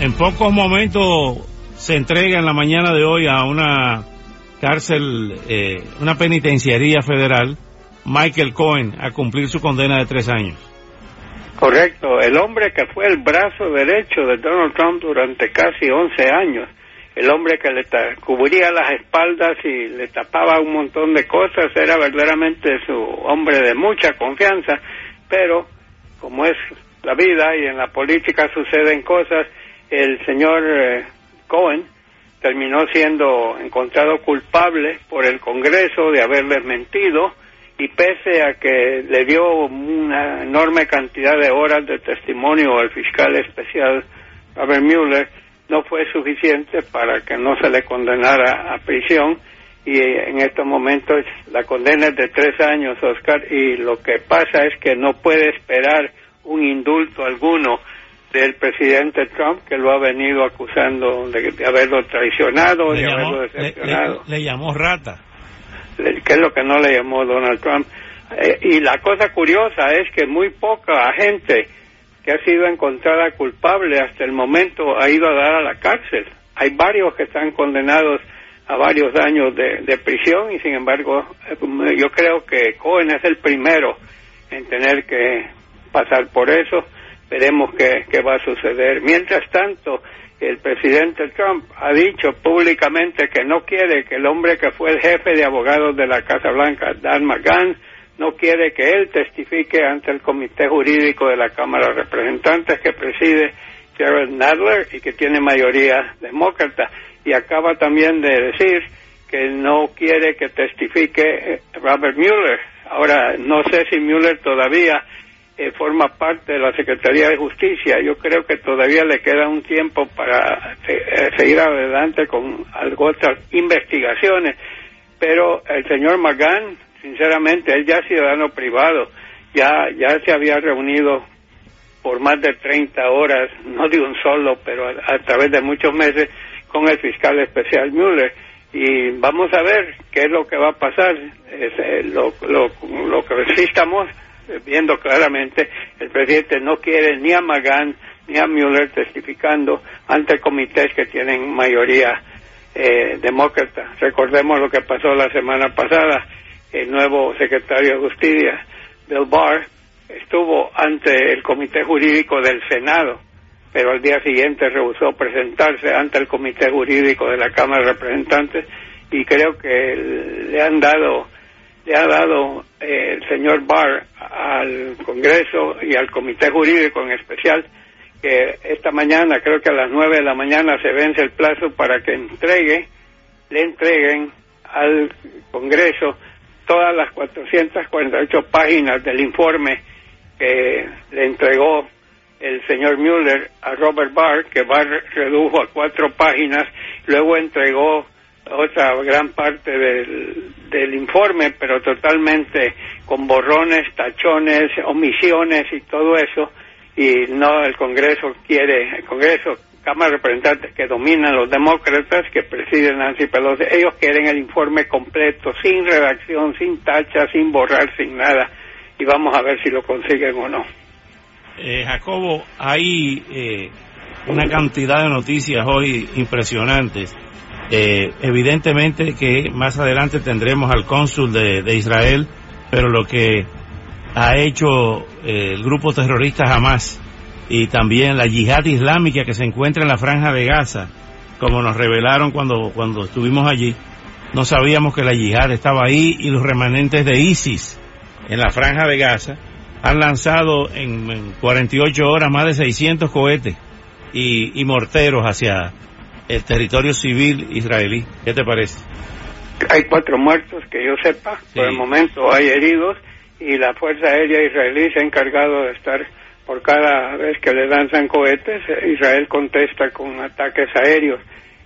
en pocos momentos se entrega en la mañana de hoy a una cárcel, eh, una penitenciaría federal, Michael Cohen, a cumplir su condena de tres años. Correcto, el hombre que fue el brazo derecho de Donald Trump durante casi 11 años, el hombre que le cubría las espaldas y le tapaba un montón de cosas, era verdaderamente su hombre de mucha confianza, pero como es la vida y en la política suceden cosas, el señor eh, Cohen terminó siendo encontrado culpable por el Congreso de haberles mentido y pese a que le dio una enorme cantidad de horas de testimonio al fiscal especial Robert Mueller, no fue suficiente para que no se le condenara a prisión y en estos momentos la condena es de tres años, Oscar, y lo que pasa es que no puede esperar un indulto alguno del presidente Trump que lo ha venido acusando de, haberlo traicionado, de haberlo decepcionado. Le, llamó rata. Que es lo que no le llamó Donald Trump. Eh, y la cosa curiosa es que muy poca gente que ha sido encontrada culpable hasta el momento ha ido a dar a la cárcel. Hay varios que están condenados a varios años de, de prisión y sin embargo eh, yo creo que Cohen es el primero en tener que pasar por eso veremos qué, va a suceder. Mientras tanto, el presidente Trump ha dicho públicamente que no quiere que el hombre que fue el jefe de abogados de la Casa Blanca, Dan McGahn, no quiere que él testifique ante el comité jurídico de la Cámara de Representantes que preside Gerald Nadler y que tiene mayoría demócrata. Y acaba también de decir que no quiere que testifique Robert Mueller. Ahora, no sé si Mueller todavía eh, forma parte de la Secretaría de Justicia. Yo creo que todavía le queda un tiempo para eh, seguir adelante con otras investigaciones, pero el señor McGahn, sinceramente, él ya es ciudadano privado, ya, ya se había reunido por más de 30 horas, no de un solo, pero a, través de muchos meses, con el fiscal especial Mueller. Y vamos a ver qué es lo que va a pasar. Eh, lo, lo, lo que sí estamos viendo claramente, el presidente no quiere ni a Magán ni a Mueller testificando ante comités que tienen mayoría eh, demócrata. Recordemos lo que pasó la semana pasada. El nuevo secretario de Justicia, Bill Barr, estuvo ante el comité jurídico del Senado, pero al día siguiente rehusó presentarse ante el comité jurídico de la Cámara de Representantes y creo que le han dado le ha dado eh, el señor Barr al Congreso y al Comité Jurídico en especial que esta mañana, creo que a las nueve de la mañana se vence el plazo para que entregue, le entreguen al Congreso todas las 448 páginas del informe que le entregó el señor Mueller a Robert Barr, que Barr redujo a cuatro páginas, luego entregó otra gran parte del, del informe, pero totalmente con borrones, tachones, omisiones y todo eso, y no el Congreso quiere, el Congreso, Cámara de Representantes que dominan los demócratas, que presiden Nancy Pelosi, ellos quieren el informe completo, sin redacción, sin tacha, sin borrar, sin nada, y vamos a ver si lo consiguen o no. Eh, Jacobo, hay eh, una cantidad de noticias hoy impresionantes eh, evidentemente que más adelante tendremos al cónsul de, Israel, pero lo que ha hecho eh, el grupo terrorista Hamas y también la yihad islámica que se encuentra en la franja de Gaza, como nos revelaron cuando, cuando estuvimos allí, no sabíamos que la yihad estaba ahí y los remanentes de ISIS en la franja de Gaza han lanzado en, 48 horas más de 600 cohetes y, y morteros hacia, el territorio civil israelí. ¿Qué te parece? Hay cuatro muertos que yo sepa, por el momento hay heridos y la Fuerza Aérea Israelí se ha encargado de estar por cada vez que le lanzan cohetes, Israel contesta con ataques aéreos.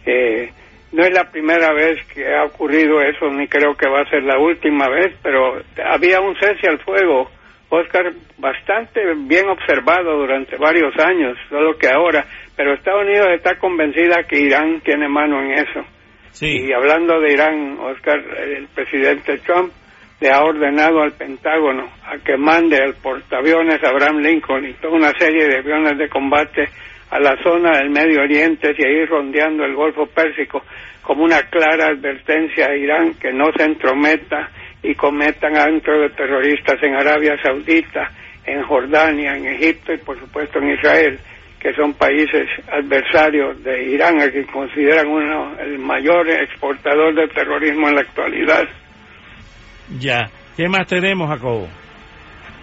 Eh, no es la primera vez que ha ocurrido eso, ni creo que va a ser la última vez, pero había un cese al fuego, Oscar, bastante bien observado durante varios años, solo que ahora, pero Estados Unidos está convencida que Irán tiene mano en eso. Y hablando de Irán, Oscar, el presidente Trump le ha ordenado al Pentágono a que mande el portaaviones Abraham Lincoln y toda una serie de aviones de combate a la zona del Medio Oriente y a ir rondeando el Golfo Pérsico como una clara advertencia a Irán que no se entrometa y cometan actos de terroristas en Arabia Saudita, en Jordania, en Egipto y por supuesto en Israel, que son países adversarios de Irán, a que consideran uno el mayor exportador de terrorismo en la actualidad. Ya. ¿Qué más tenemos, Jacobo?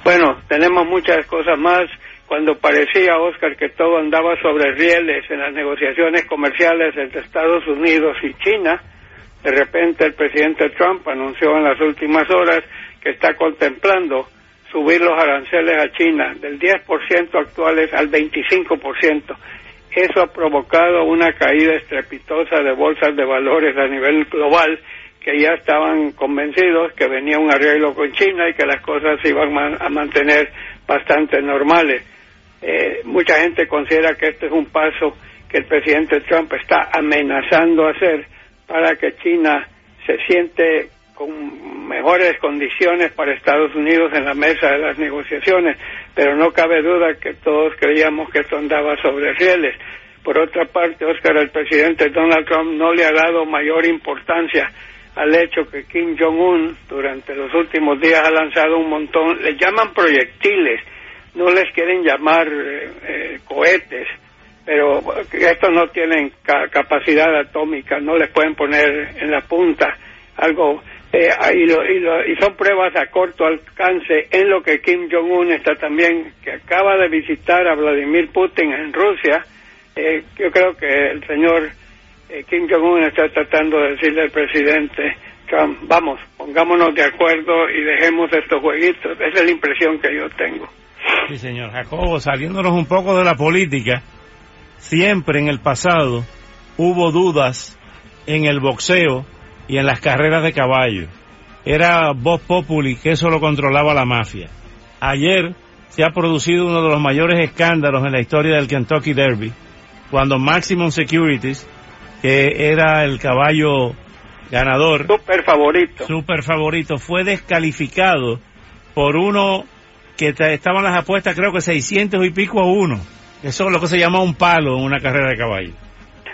Bueno, tenemos muchas cosas más. Cuando parecía, Oscar, que todo andaba sobre rieles en las negociaciones comerciales entre Estados Unidos y China, de repente el presidente Trump anunció en las últimas horas que está contemplando subir los aranceles a China del 10% actuales al 25%. Eso ha provocado una caída estrepitosa de bolsas de valores a nivel global que ya estaban convencidos que venía un arreglo con China y que las cosas se iban a mantener bastante normales. Eh, mucha gente considera que este es un paso que el presidente Trump está amenazando hacer para que China se siente con mejores condiciones para Estados Unidos en la mesa de las negociaciones, pero no cabe duda que todos creíamos que esto andaba sobre rieles. Por otra parte, Oscar, el presidente Donald Trump no le ha dado mayor importancia al hecho que Kim Jong-un durante los últimos días ha lanzado un montón, le llaman proyectiles, no les quieren llamar eh, eh, cohetes, pero estos no tienen capacidad atómica, no les pueden poner en la punta algo, eh, y, y, son pruebas a corto alcance en lo que Kim Jong-un está también, que acaba de visitar a Vladimir Putin en Rusia, yo creo que el señor eh, Kim Jong-un está tratando de decirle al presidente Trump, vamos, pongámonos de acuerdo y dejemos estos jueguitos. Esa es la impresión que yo tengo. Sí, señor Jacobo, saliéndonos un poco de la política, siempre en el pasado hubo dudas en el boxeo y en las carreras de caballo. Era voz populi que eso lo controlaba la mafia. Ayer se ha producido uno de los mayores escándalos en la historia del Kentucky Derby, cuando Maximum Securities que era el caballo ganador. Super favorito. Super favorito. Fue descalificado por uno que estaban las apuestas, creo que 600 y pico a uno. Eso es lo que se llama un palo en una carrera de caballo.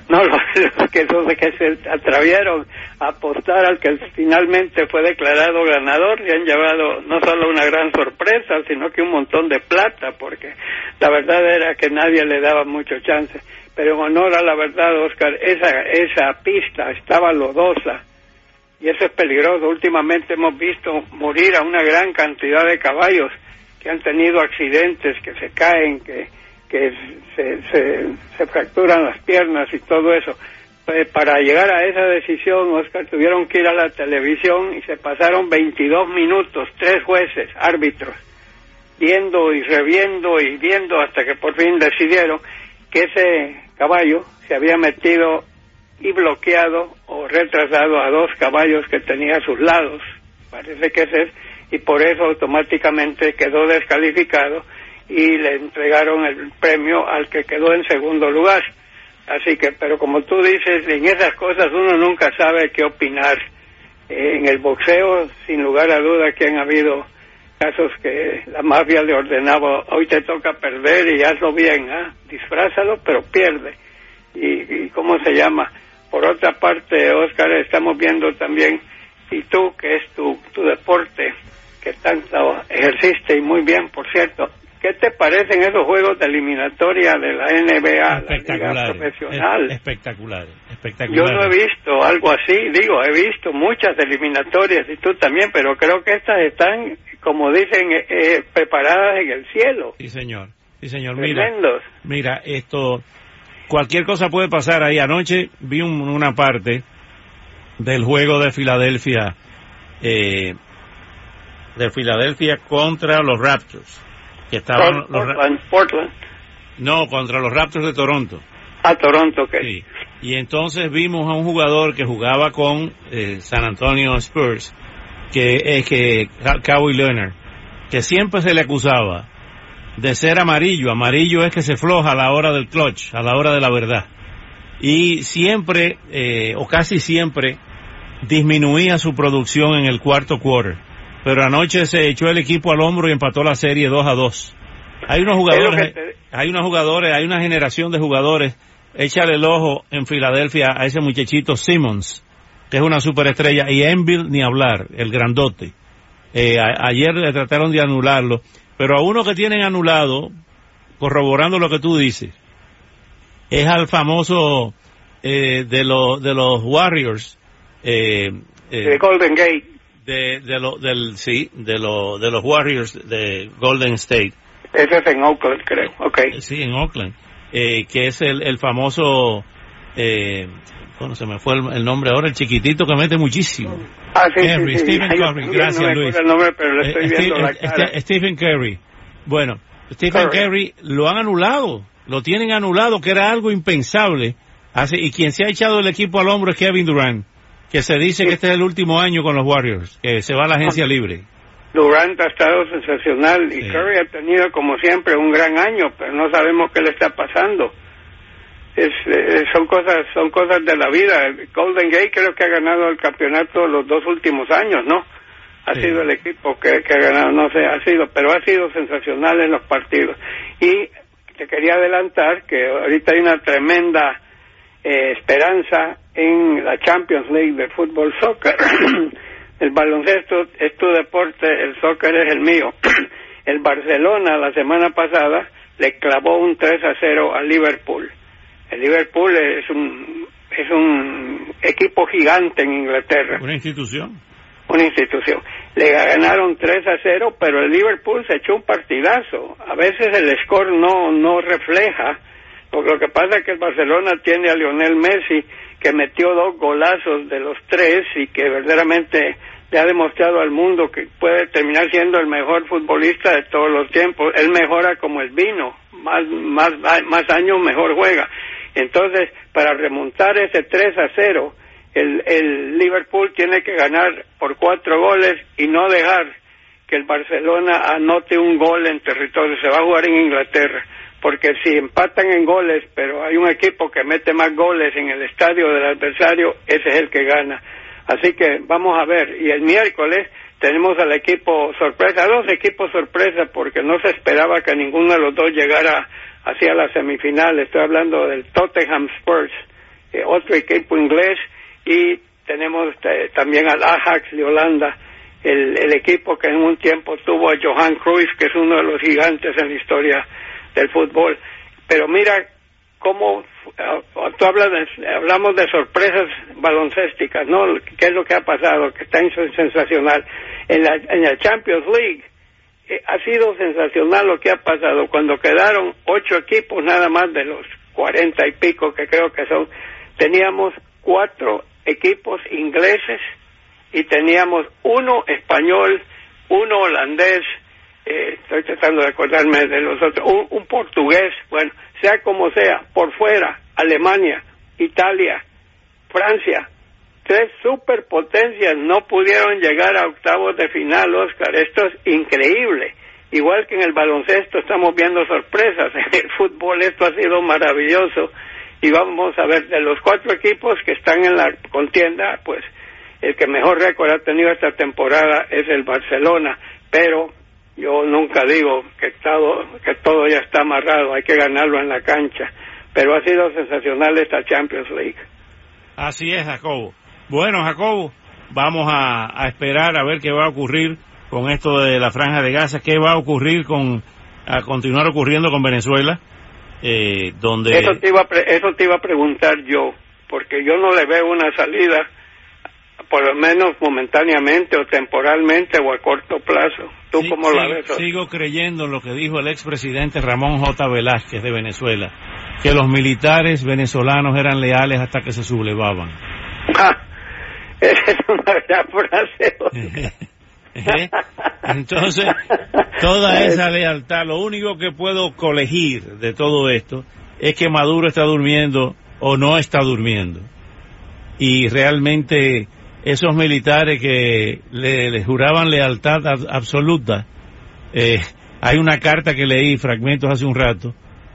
No, los, que, que se atrevieron apostar al que finalmente fue declarado ganador y han llevado no solo una gran sorpresa, sino que un montón de plata, porque la verdad era que nadie le daba mucho chance pero en honor a la verdad, Oscar, esa, esa pista estaba lodosa y eso es peligroso. Últimamente hemos visto morir a una gran cantidad de caballos que han tenido accidentes, que se caen, que, que se, se, fracturan las piernas y todo eso. Para llegar a esa decisión, Oscar, tuvieron que ir a la televisión y se pasaron 22 minutos, tres jueces, árbitros, viendo y reviendo y viendo hasta que por fin decidieron que ese caballo se había metido y bloqueado o retrasado a dos caballos que tenía a sus lados, parece que ese es, y por eso automáticamente quedó descalificado y le entregaron el premio al que quedó en segundo lugar. Así que, pero como tú dices, en esas cosas uno nunca sabe qué opinar. en el boxeo, sin lugar a duda que han habido casos que la mafia le ordenaba, hoy te toca perder y hazlo bien, ¿ah? disfrázalo, pero pierde. Y, cómo se llama. Por otra parte, Oscar, estamos viendo también, y tú, que es tu, tu deporte, que tanto ejerciste y muy bien, por cierto, ¿Qué te parecen esos juegos de eliminatoria de la NBA, la Liga Profesional? Espectacular, espectacular. Yo no he visto algo así, digo, he visto muchas eliminatorias y tú también, pero creo que estas están, como dicen, eh, eh, preparadas en el cielo. Sí, señor. Sí, señor. Mira, mira, esto, cualquier cosa puede pasar ahí. Anoche vi una parte del juego de Filadelfia, eh, de Filadelfia contra los Raptors que estaban Portland, Portland. No, contra los Raptors de Toronto. A Toronto, ok. Sí. Y entonces vimos a un jugador que jugaba con eh, San Antonio Spurs, que es que Kawhi Leonard, que siempre se le acusaba de ser amarillo. Amarillo es que se floja a la hora del clutch, a la hora de la verdad. Y siempre, eh, o casi siempre, disminuía su producción en el cuarto quarter. Pero anoche se echó el equipo al hombro y empató la serie 2 a 2. Hay unos jugadores, hay unos jugadores, hay una generación de jugadores. Échale el ojo en Filadelfia a ese muchachito Simmons, que es una superestrella, y Enville ni hablar, el grandote. Eh, ayer le trataron de anularlo, pero a uno que tienen anulado, corroborando lo que tú dices, es al famoso eh, de, los de los Warriors. Eh, eh, de Golden Gate. De, de lo, del, sí, de, lo, de los Warriors de Golden State. Ese es en Oakland, creo. Okay. Sí, en Oakland. Eh, que es el, el famoso eh, bueno, se me fue el, nombre ahora, el chiquitito que mete muchísimo. Ah, sí, sí, Stephen Curry, gracias no Luis. El nombre, pero le estoy viendo Steve, la cara. Stephen Curry. Bueno, Stephen Curry. lo han anulado, lo tienen anulado, que era algo impensable. Así, y quien se ha echado el equipo al hombro es Kevin Durant, que se dice que este es el último año con los Warriors, que se va a la agencia libre. Durant ha estado sensacional y Curry ha tenido como siempre un gran año, pero no sabemos qué le está pasando. Es, eh, son cosas son cosas de la vida. Golden Gate creo que ha ganado el campeonato los dos últimos años, ¿no? Ha sido el equipo que, que ha ganado, no sé, ha sido, pero ha sido sensacional en los partidos. Y te quería adelantar que ahorita hay una tremenda eh, esperanza en la Champions League de fútbol soccer. el baloncesto es tu deporte, el soccer es el mío. el Barcelona la semana pasada le clavó un 3 a 0 al Liverpool. El Liverpool es un es un equipo gigante en Inglaterra. Una institución. Una institución. Le ganaron 3 a 0, pero el Liverpool se echó un partidazo. A veces el score no no refleja, porque lo que pasa es que el Barcelona tiene a Lionel Messi que metió dos golazos de los tres y que verdaderamente le ha demostrado al mundo que puede terminar siendo el mejor futbolista de todos los tiempos. Él mejora como el vino, más, más, más años mejor juega. Entonces, para remontar ese 3 a 0, el, el Liverpool tiene que ganar por cuatro goles y no dejar que el Barcelona anote un gol en territorio. Se va a jugar en Inglaterra porque si empatan en goles, pero hay un equipo que mete más goles en el estadio del adversario, ese es el que gana. Así que vamos a ver. Y el miércoles tenemos al equipo sorpresa, dos equipos sorpresa, porque no se esperaba que ninguno de los dos llegara hacia la semifinal. Estoy hablando del Tottenham Spurs, eh, otro equipo inglés, y tenemos eh, también al Ajax de Holanda, el, el equipo que en un tiempo tuvo a Johan Cruyff, que es uno de los gigantes en la historia del fútbol. Pero mira cómo uh, tú hablas hablamos de sorpresas baloncésticas, ¿no? ¿Qué es lo que ha pasado? Que está sensacional. En la, en la Champions League eh, ha sido sensacional lo que ha pasado. Cuando quedaron ocho equipos nada más de los cuarenta y pico que creo que son, teníamos cuatro equipos ingleses y teníamos uno español, uno holandés, eh, estoy tratando de acordarme de los otros, un, portugués, bueno, sea como sea, por fuera, Alemania, Italia, Francia, tres superpotencias no pudieron llegar a octavos de final, Oscar, esto es increíble. Igual que en el baloncesto estamos viendo sorpresas, en el fútbol esto ha sido maravilloso. Y vamos a ver de los cuatro equipos que están en la contienda, pues el que mejor récord ha tenido esta temporada es el Barcelona, pero yo nunca digo que todo, que todo ya está amarrado, hay que ganarlo en la cancha, pero ha sido sensacional esta Champions League. Así es, Jacobo. Bueno, Jacobo, vamos a, esperar a ver qué va a ocurrir con esto de la franja de Gaza, qué va a ocurrir con, a continuar ocurriendo con Venezuela, eh, donde... Eso te, iba eso te iba a preguntar yo, porque yo no le veo una salida por lo menos momentáneamente o temporalmente o a corto plazo. ¿Tú cómo la ves? Sigo creyendo en lo que dijo el expresidente Ramón J. Velázquez de Venezuela, que los militares venezolanos eran leales hasta que se sublevaban. Ah, esa es una gran frase. ¿Eh? Entonces, toda esa lealtad, lo único que puedo colegir de todo esto es que Maduro está durmiendo o no está durmiendo. Y realmente esos militares que le, juraban lealtad absoluta, eh, hay una carta que leí, fragmentos hace un rato,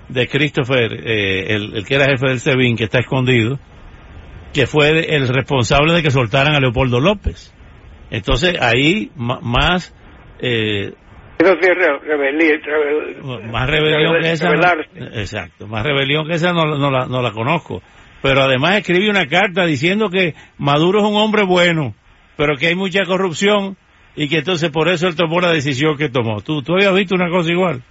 de Christopher, eh, el, que era jefe del SEBIN, que está escondido, que fue el responsable de que soltaran a Leopoldo López. Entonces ahí más... Eh, eso sí más rebelión que esa. exacto, más rebelión que esa no, la, no la conozco. Pero además escribe una carta diciendo que Maduro es un hombre bueno, pero que hay mucha corrupción y que entonces por eso él tomó la decisión que tomó. ¿Tú, tú habías visto una cosa igual?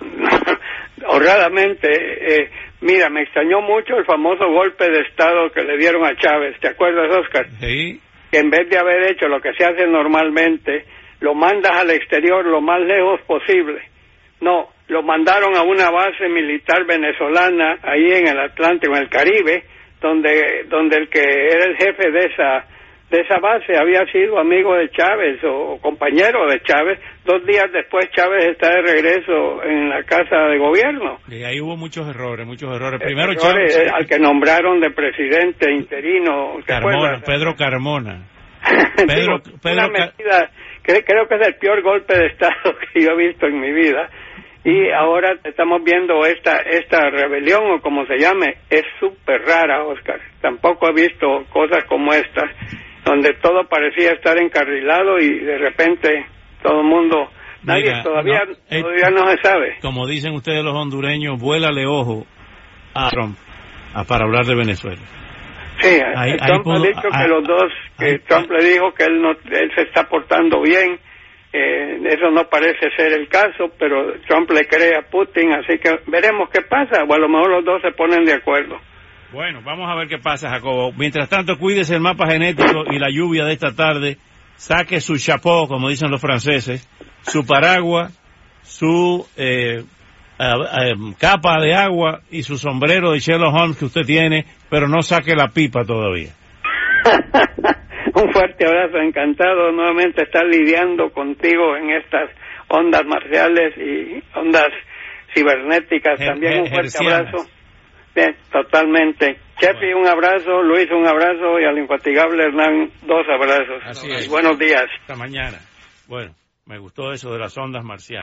Honradamente, eh, mira, me extrañó mucho el famoso golpe de Estado que le dieron a Chávez. ¿Te acuerdas, Oscar? Sí. Que en vez de haber hecho lo que se hace normalmente, lo mandas al exterior lo más lejos posible. No, lo mandaron a una base militar venezolana ahí en el Atlántico, en el Caribe, donde, donde el que era el jefe de esa de esa base había sido amigo de Chávez o compañero de Chávez. Dos días después Chávez está de regreso en la casa de gobierno. Y ahí hubo muchos errores, muchos errores. Primero Chávez... Eh, al que nombraron de presidente interino. Carmona, Pedro Carmona. Pedro, Pedro creo que es el peor golpe de Estado que yo he visto en mi vida. Y ahora estamos viendo esta, esta rebelión, o como se llame, es súper rara, Oscar. Tampoco he visto cosas como estas donde todo parecía estar encarrilado y de repente todo el mundo, nadie todavía, no, eh, todavía no se sabe. Como dicen ustedes los hondureños, vuélale ojo a Trump para hablar de Venezuela. Sí, Trump ha dicho que los dos, que Trump le dijo que él, no, él se está portando bien, eh, eso no parece ser el caso, pero Trump le cree a Putin, así que veremos qué pasa, o a lo mejor los dos se ponen de acuerdo. Bueno, vamos a ver qué pasa, Jacobo. Mientras tanto, cuídese el mapa genético y la lluvia de esta tarde. Saque su chapeau, como dicen los franceses, su paraguas, su eh, capa de agua y su sombrero de Sherlock Holmes que usted tiene, pero no saque la pipa todavía. Un fuerte abrazo, encantado nuevamente estar lidiando contigo en estas ondas marciales y ondas cibernéticas. También un fuerte abrazo Bien, totalmente. Chefi, un abrazo, Luis, un abrazo y al infatigable Hernán, dos abrazos. Así es. buenos días. Hasta mañana. Bueno, me gustó eso de las ondas marciales.